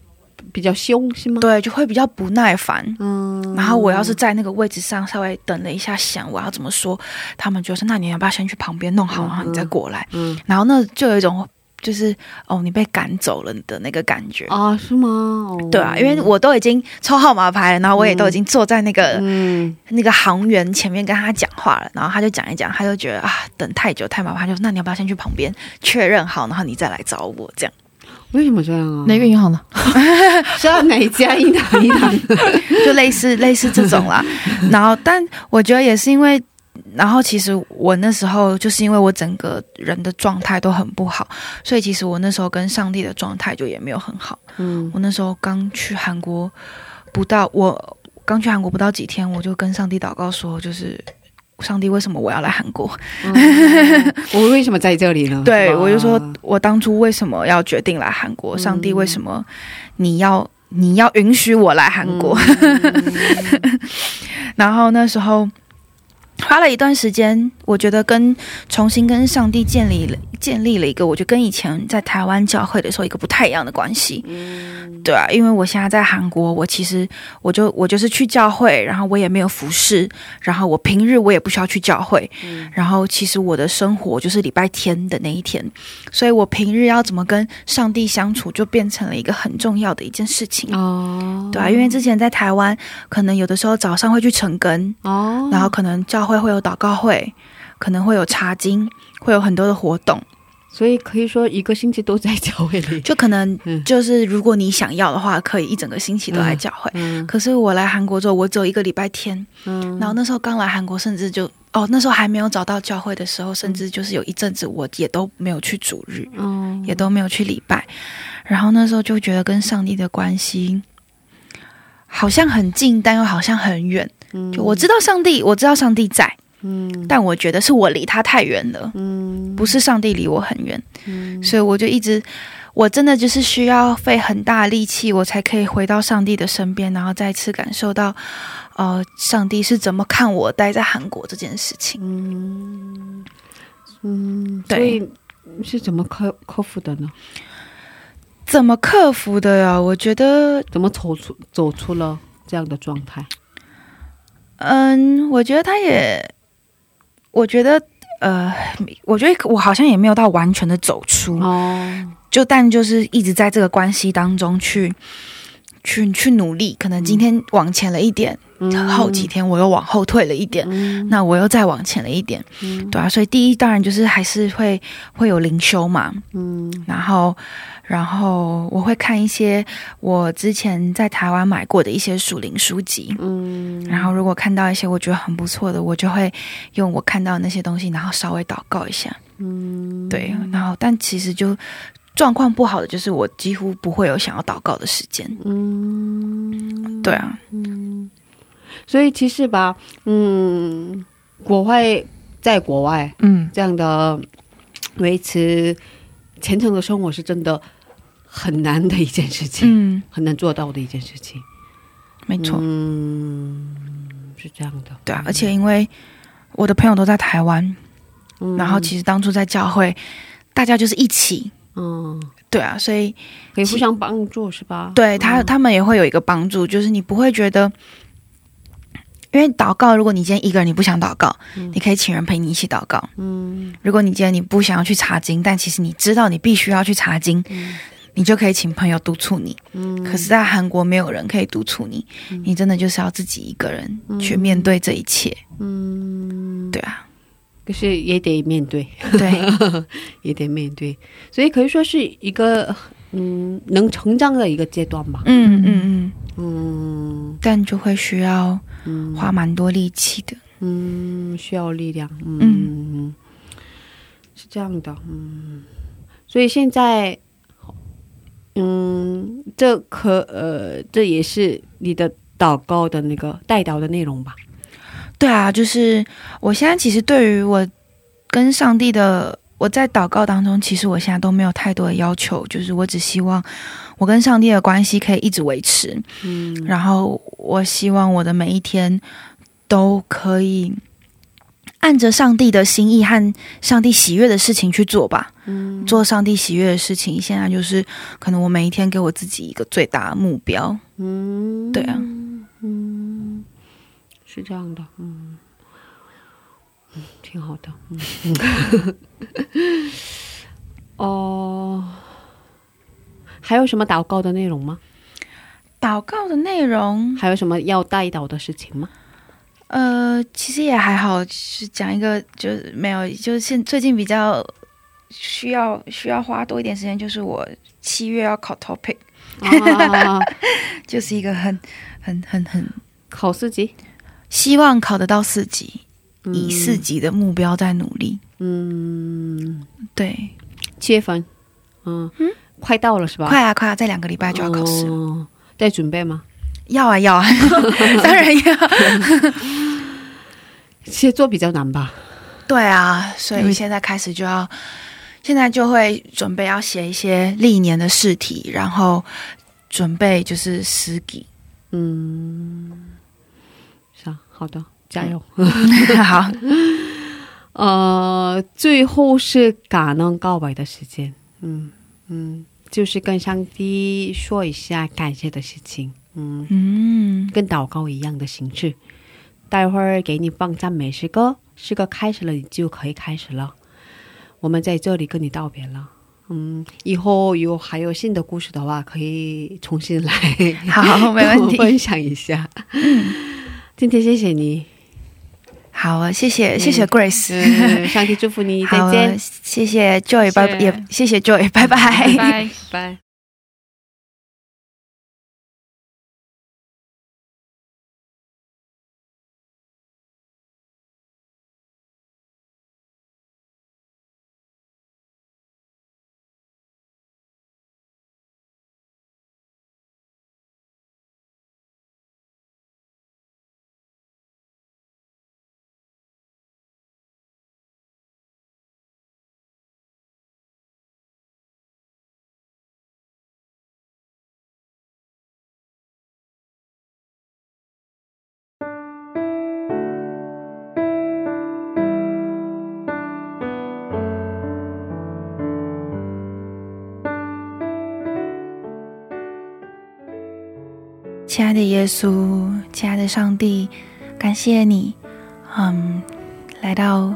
比较凶是吗？对就会比较不耐烦。嗯，然后我要是在那个位置上稍微等了一下，想我要怎么说，他们就说：“那你要不要先去旁边弄好，嗯然后你再过来？”嗯然后那就有一种就是哦，你被赶走了的那个感觉。啊是吗？哦对啊，因为我都已经抽号码牌了，然后我也都已经坐在那个、嗯那个航员前面跟他讲话了，然后他就讲一讲，他就觉得啊，等太久太麻烦，他就说那你要不要先去旁边确认好，然后你再来找我这样。为什么这样啊？哪个银行的？是要哪一家银行？银行 就类似类似这种啦。然后，但我觉得也是因为，然后其实我那时候就是因为我整个人的状态都很不好，所以其实我那时候跟上帝的状态就也没有很好。嗯我那时候刚去韩国不到，我刚去韩国不到几天，我就跟上帝祷告说，就是。上帝，为什么我要来韩国？我为什么在这里呢？对我就说，我当初为什么要决定来韩国？上帝，为什么你要你要允许我来韩国？然后那时候花了一段时间，我觉得跟重新跟上帝建立了建立了一个，我觉得跟以前在台湾教会的时候一个不太一样的关系。对啊，因为我现在在韩国，我其实我就我就是去教会，然后我也没有服侍，然后我平日我也不需要去教会，然后其实我的生活就是礼拜天的那一天，所以我平日要怎么跟上帝相处，就变成了一个很重要的一件事情。哦，对啊，因为之前在台湾，可能有的时候早上会去晨更，哦，然后可能教会会有祷告会，可能会有查经，会有很多的活动，所以可以说一个星期都在教会里。就可能嗯。就是如果你想要的话，可以一整个星期都在教会。嗯可是我来韩国之后，我只有一个礼拜天，嗯。然后那时候刚来韩国，甚至就哦，那时候还没有找到教会的时候，甚至就是有一阵子我也都没有去主日，嗯也都没有去礼拜，然后那时候就觉得跟上帝的关系好像很近，但又好像很远。就我知道上帝，我知道上帝在，嗯但我觉得是我离他太远了，嗯不是上帝离我很远，嗯所以我就一直。我真的就是需要费很大力气，我才可以回到上帝的身边，然后再次感受到，呃，上帝是怎么看我待在韩国这件事情。嗯嗯，对所以是怎么克克服的呢？怎么克服的呀？我觉得，怎么走出走出了这样的状态？嗯，我觉得他也，我觉得，呃，我觉得我好像也没有到完全的走出，哦，就但就是一直在这个关系当中去去去努力，可能今天往前了一点，嗯后几天我又往后退了一点，嗯。那我又再往前了一点，嗯。对啊，所以第一当然就是还是会会有灵修嘛，嗯。然后然后我会看一些我之前在台湾买过的一些属灵书籍，嗯。然后如果看到一些我觉得很不错的，我就会用我看到的那些东西，然后稍微祷告一下，嗯。对，然后但其实就状况不好的就是我几乎不会有想要祷告的时间，嗯。对啊，嗯，所以其实吧，嗯，我会在国外嗯。这样的维持虔诚的生活是真的很难的一件事情，嗯，很难做到的一件事情。没错，嗯，是这样的。对啊，而且因为我的朋友都在台湾，嗯然后其实当初在教会，大家就是一起，嗯，对啊，所以可以互相帮助是吧？对他他们也会有一个帮助，就是你不会觉得。因为祷告，如果你今天一个人你不想祷告，你可以请人陪你一起祷告。嗯如果你今天你不想要去查经，但其实你知道你必须要去查经，你就可以请朋友督促你。嗯。可是，在韩国没有人可以督促你，你真的就是要自己一个人去面对这一切。嗯，对啊，可是也得面对，对，也得面对，所以可以说是一个嗯能成长的一个阶段吧。嗯嗯嗯，嗯。但就会需要嗯花蛮多力气的。嗯，需要力量，嗯，是这样的，嗯，所以现在，嗯，这可呃，这也是你的祷告的那个代祷的内容吧？对啊，就是我现在其实对于我跟上帝的，我在祷告当中，其实我现在都没有太多的要求，就是我只希望我跟上帝的关系可以一直维持，嗯，然后我希望我的每一天都可以按着上帝的心意和上帝喜悦的事情去做吧，嗯，做上帝喜悦的事情。现在就是可能我每一天给我自己一个最大的目标，嗯，对啊，嗯，是这样的，嗯，嗯，挺好的，嗯，哦，还有什么祷告的内容吗？祷告的内容，还有什么要带到的事情吗？呃，其实也还好，是讲一个，就是没有，就是现最近比较需要需要花多一点时间，就是我七月要考 topic，啊，就是一个很很很很考四级，希望考得到四级，以嗯四级的目标在努力。嗯，对，七月份，嗯快到了是吧？快啊快啊，在两个礼拜就要考试了。哦在准备吗？要啊要啊，当然要。写作比较难吧？对啊，所以现在开始就要，现在就会准备要写一些历年的试题，然后准备就是诗集。嗯，是啊，好的，加油。好，呃，最后是感恩告白的时间，嗯嗯，就是跟上帝说一下感谢的事情，嗯，嗯，跟祷告一样的形式。待会儿给你放赞美诗歌，诗歌开始了，你就可以开始了。我们在这里跟你道别了。嗯，以后有还有新的故事的话，可以重新来，好，没问题。分享一下。今天谢谢你，好啊，谢谢谢谢 Grace，、嗯，上帝祝福你，再见，，谢谢 Joy，拜谢也谢谢 Joy，拜拜。拜拜。亲爱的耶稣，亲爱的上帝，感谢你，嗯，来到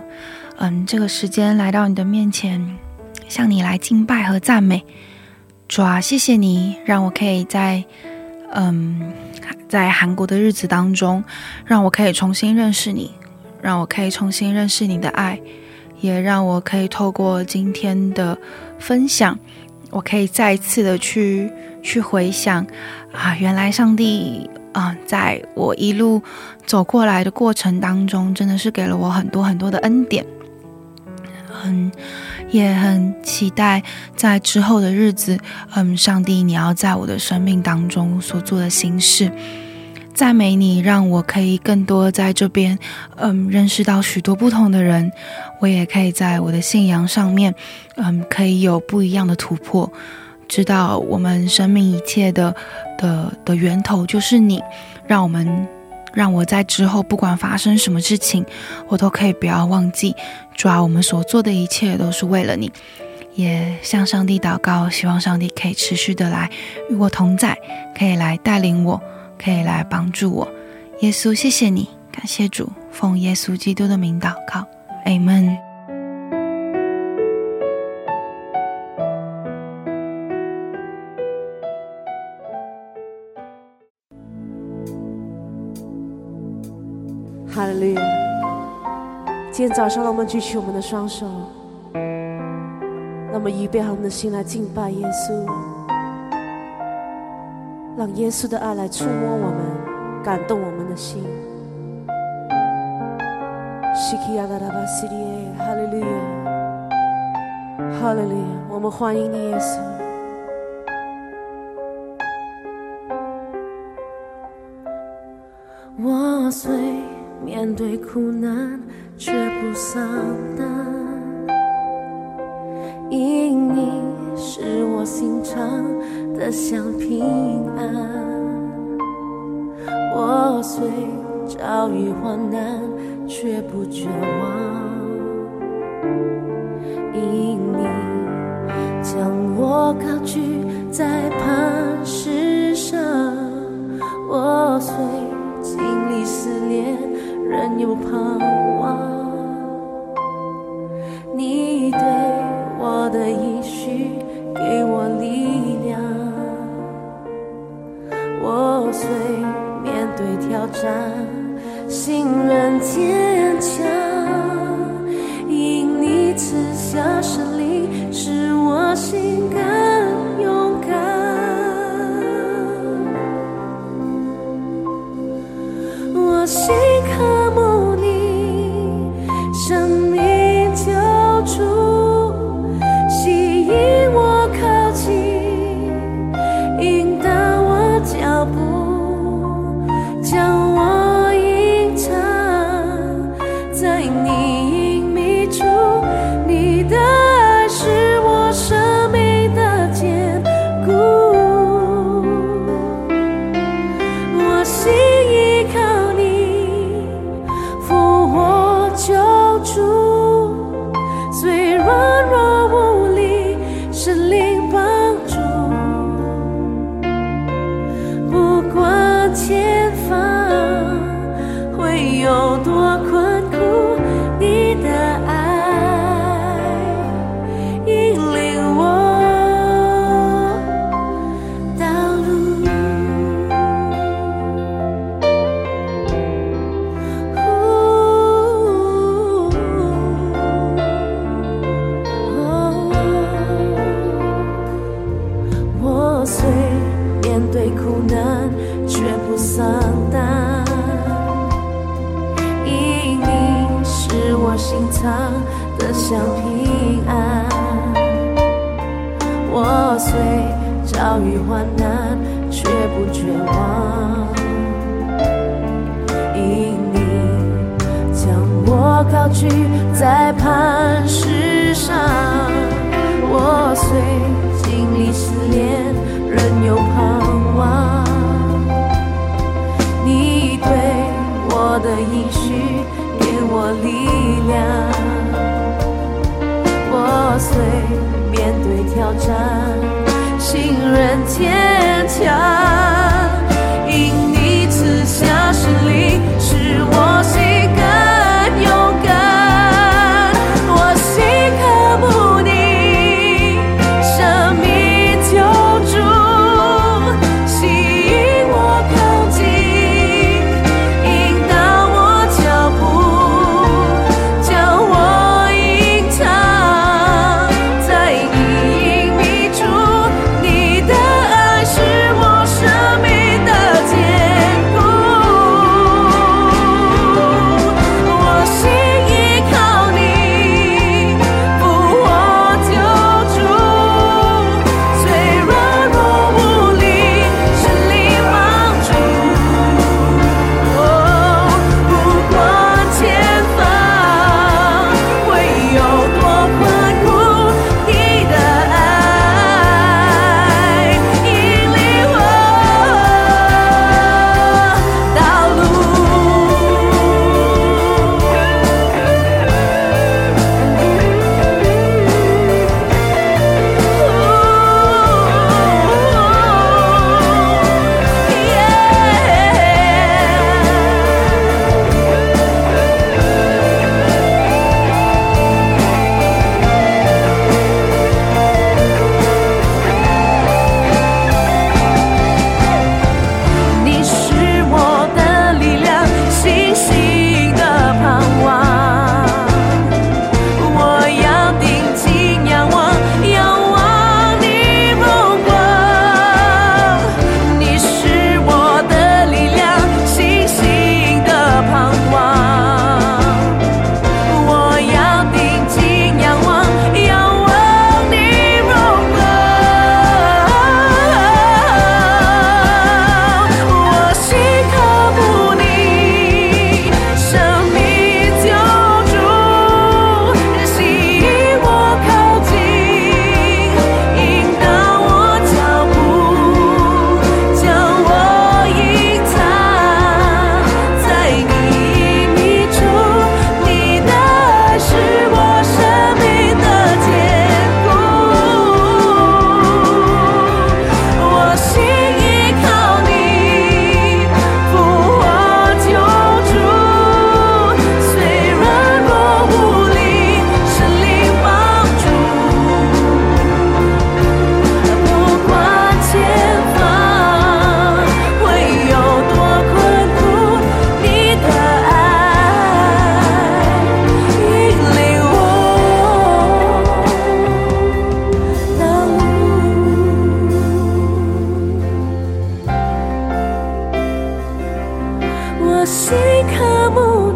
嗯这个时间来到你的面前，向你来敬拜和赞美。主啊，谢谢你让我可以在嗯在韩国的日子当中，让我可以重新认识你，让我可以重新认识你的爱，也让我可以透过今天的分享，我可以再次的去去回想。啊，原来上帝啊，在我一路走过来的过程当中，真的是给了我很多很多的恩典。嗯也很期待在之后的日子，嗯，上帝你要在我的生命当中所做的心事，赞美你，让我可以更多在这边，嗯，认识到许多不同的人，我也可以在我的信仰上面，嗯，可以有不一样的突破。知道我们生命一切的的的源头就是你，让我们让我在之后不管发生什么事情，我都可以不要忘记，主啊，我们所做的一切都是为了你。也向上帝祷告，希望上帝可以持续的来与我同在，可以来带领我，可以来帮助我。耶稣，谢谢你，感谢主，奉耶稣基督的名祷告，Amen。哈利路亚！今天早上，让我们举起我们的双手，让我们预备好我们的心来敬拜耶稣，让耶稣的爱来触摸我们，感动我们的心。哈利路亚，哈利路亚，我们欢迎你，耶稣。我虽面对苦难，却不丧胆，因你是我心肠的香平安。我虽遭遇患难，却不绝望，因你将我高举在磐石上。我虽经历试炼，仍有盼望。你对我的应许，给我力量。我虽面对挑战，心仍坚强，因你赐下胜利，使我心更勇敢。我心渴慕你，生命救主，Moon.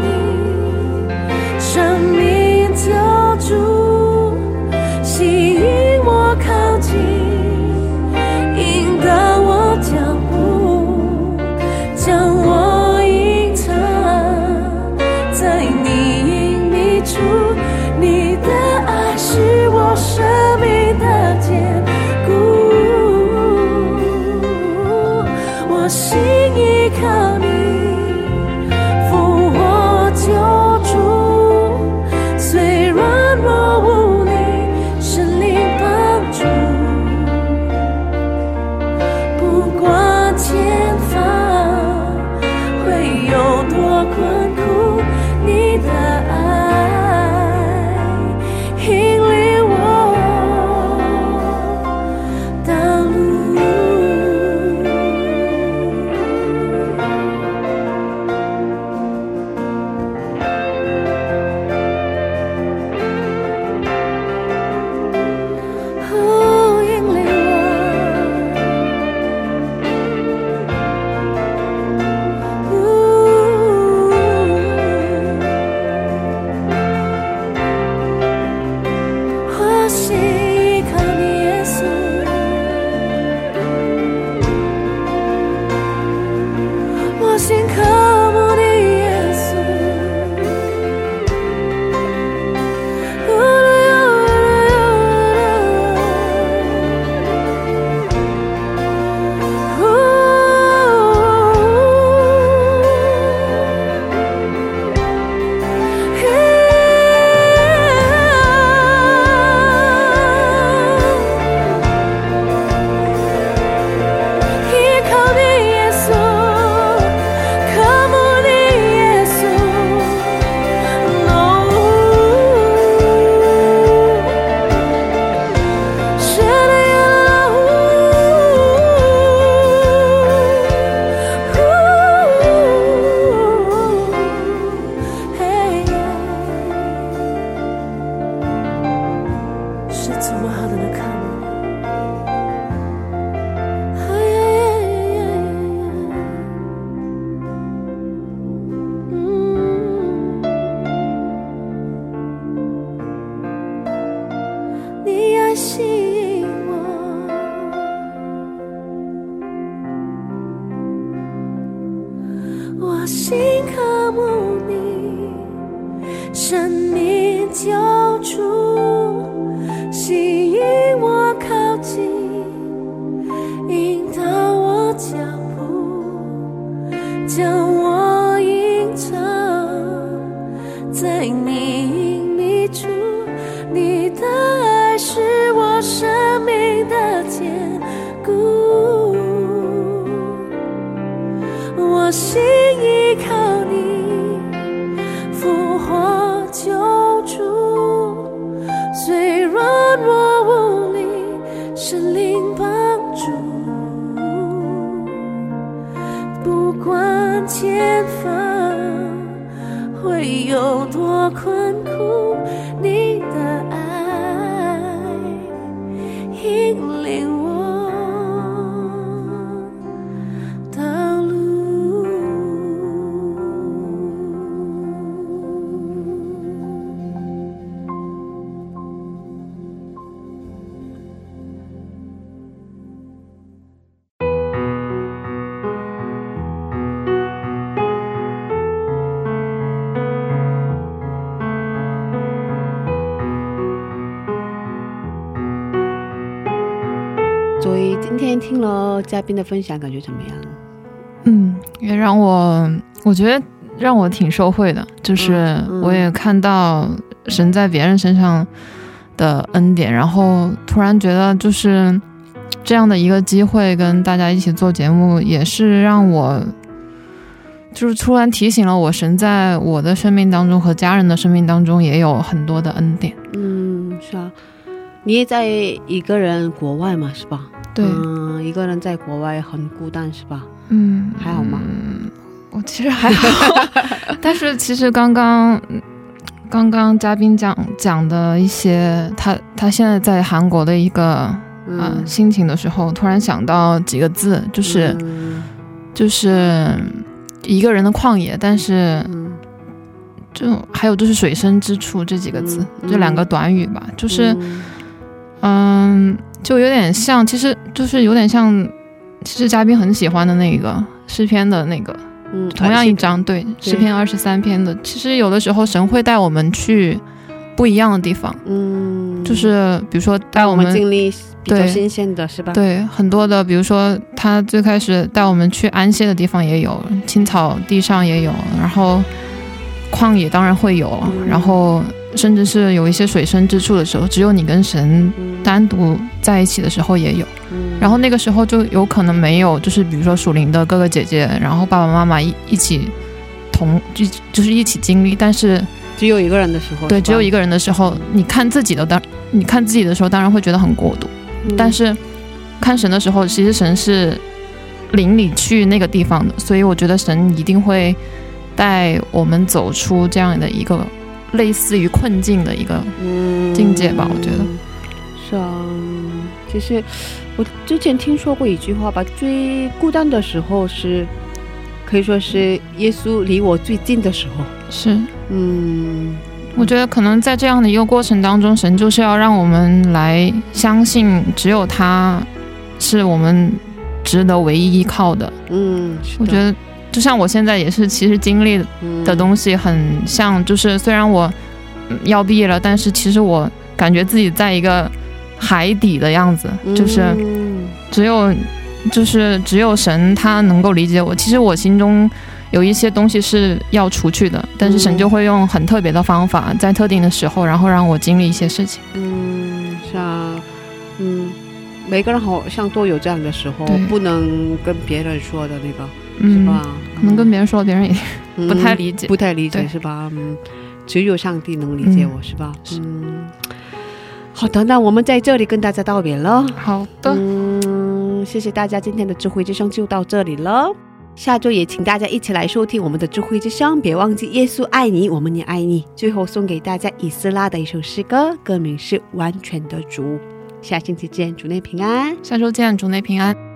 嘉宾的分享，感觉怎么样？嗯，也让我我觉得让我挺受惠的，就是我也看到神在别人身上的恩典，然后突然觉得就是这样的一个机会，跟大家一起做节目，也是让我就是突然提醒了我，神在我的生命当中和家人的生命当中也有很多的恩典。嗯，是啊，你也在一个人国外嘛，是吧？对，嗯，一个人在国外很孤单，是吧？嗯，还好吗？嗯，我其实还好，但是其实刚刚嗯刚刚嘉宾讲讲的一些，他他现在在韩国的一个啊、嗯，心情的时候，突然想到几个字，就是、嗯。就是一个人的旷野，但是嗯。就还有就是水深之处这几个字，嗯。这两个短语吧，就是。嗯。嗯，就有点像，其实就是有点像，其实嘉宾很喜欢的那个诗篇的那个，嗯同样一张，对，诗篇二十三篇的。其实有的时候神会带我们去不一样的地方，嗯，就是比如说带带我们我们经历比较新鲜的是吧？，对很多的，比如说他最开始带我们去安歇的地方也有，青草地上也有，然后旷野当然会有，嗯然后甚至是有一些水深之处的时候，只有你跟神嗯，单独在一起的时候也有。嗯。然后那个时候就有可能没有，就是比如说属灵的哥哥姐姐，然后爸爸妈妈一一起同就就是一起经历，但是只有一个人的时候，对只有一个，个人的时候，你看自己的当你看自己的时候，当然会觉得很孤独，嗯。但是看神的时候，其实神是领你去那个地方的，所以我觉得神一定会带我们走出这样的一个类似于困境的一个嗯境界吧我觉得是啊。其实我之前听说过一句话吧，最孤单的时候是可以说是耶稣离我最近的时候。是。嗯我觉得可能在这样的一个过程当中，神就是要让我们来相信，只有他是我们值得唯一依靠的。嗯，我觉得，就像我现在也是，其实经历的，东西很像，就是虽然我嗯要毕业了，但是其实我感觉自己在一个海底的样子，就是嗯只有就是只有神他能够理解我。其实我心中有一些东西是要除去的，但是神嗯就会用很特别的方法，在特定的时候，然后让我经历一些事情。嗯，是啊，嗯，每个人好像都有这样的时候对，不能跟别人说的那个，是嗯，吧？可能跟别人说，别人也嗯不太理解。不太理解是吧？嗯，只有上帝能理解嗯我是吧？嗯，好的，那我们在这里跟大家道别了。好的，嗯，谢谢大家，今天的智慧之声就到这里了。下周也请大家一起来收听我们的智慧之声，别忘记耶稣爱你，我们也爱你。最后送给大家以斯拉的一首诗歌，歌名是《完全的主》。下星期见，主内平安。下周见，主内平安。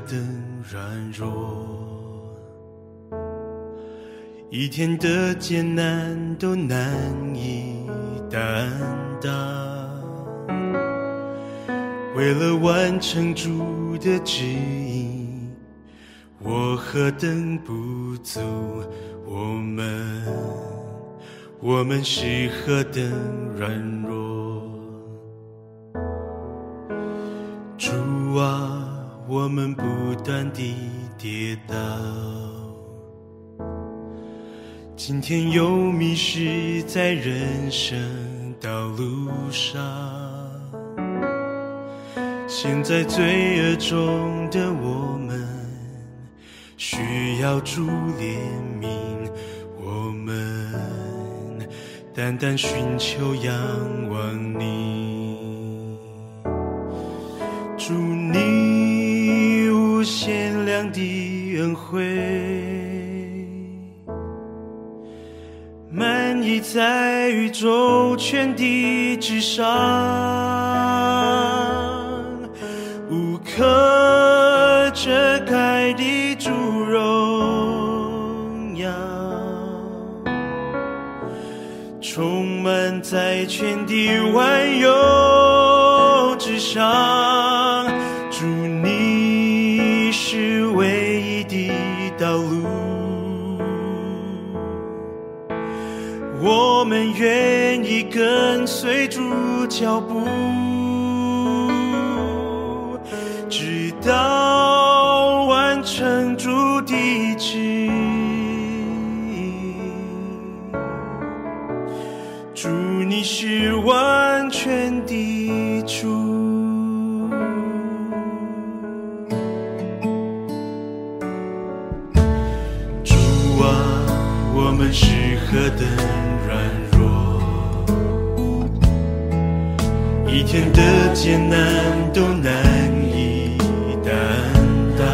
何等软弱，一天的艰难都难以担当。为了完成主的旨意，我何等不足，我们，我们是何等软弱。到，今天又迷失在人生道路上。现在罪恶中的我们，需要主怜悯，我们单单寻求仰望你。祝你无限量的恩惠，满溢在宇宙全地之上，无可遮盖的主荣耀，充满在全地万愿意跟随主脚步，直到完成主的旨意。祝你是完全的主。主啊，我们是何等软天的艰难都难以担当。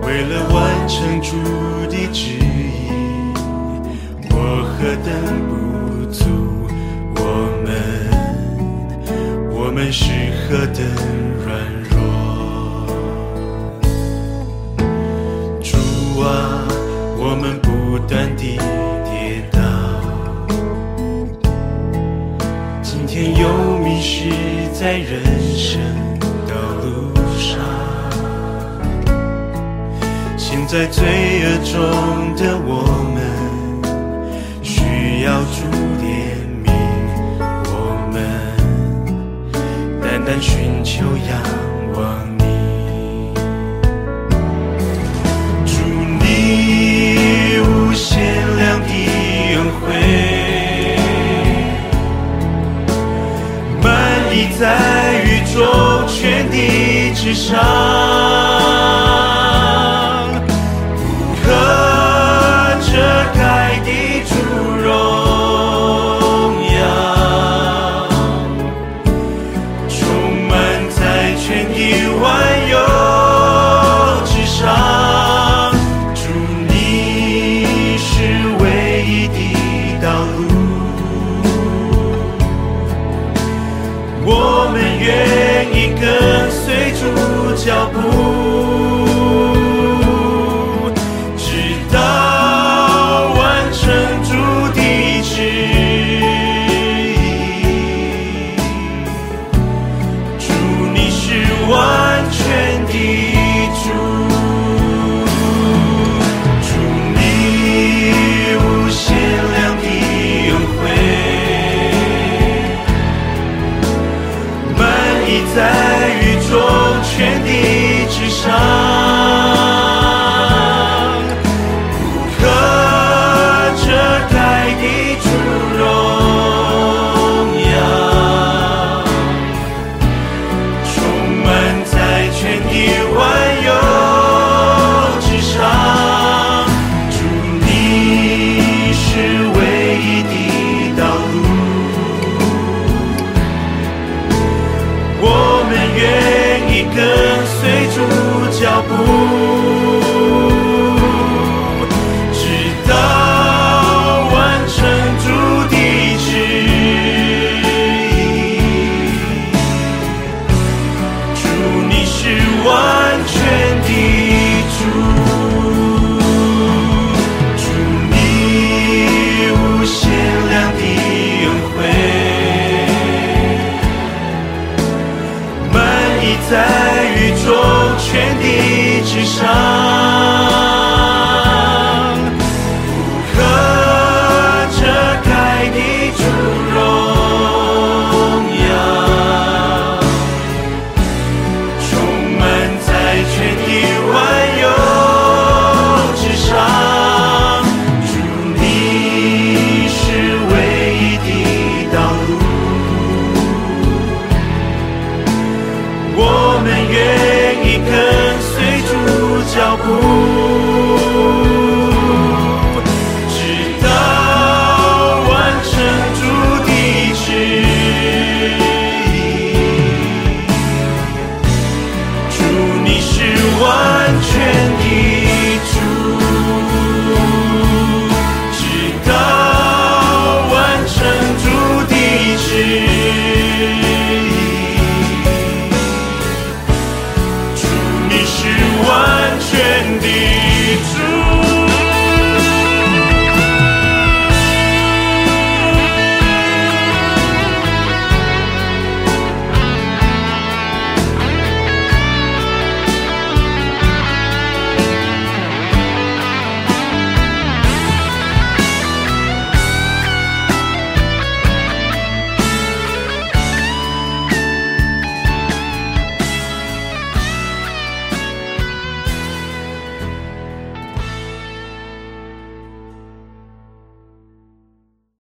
为了完成主的旨意，我何等不足，我们，我们是何等在人生道路上。现在罪恶中的我世上，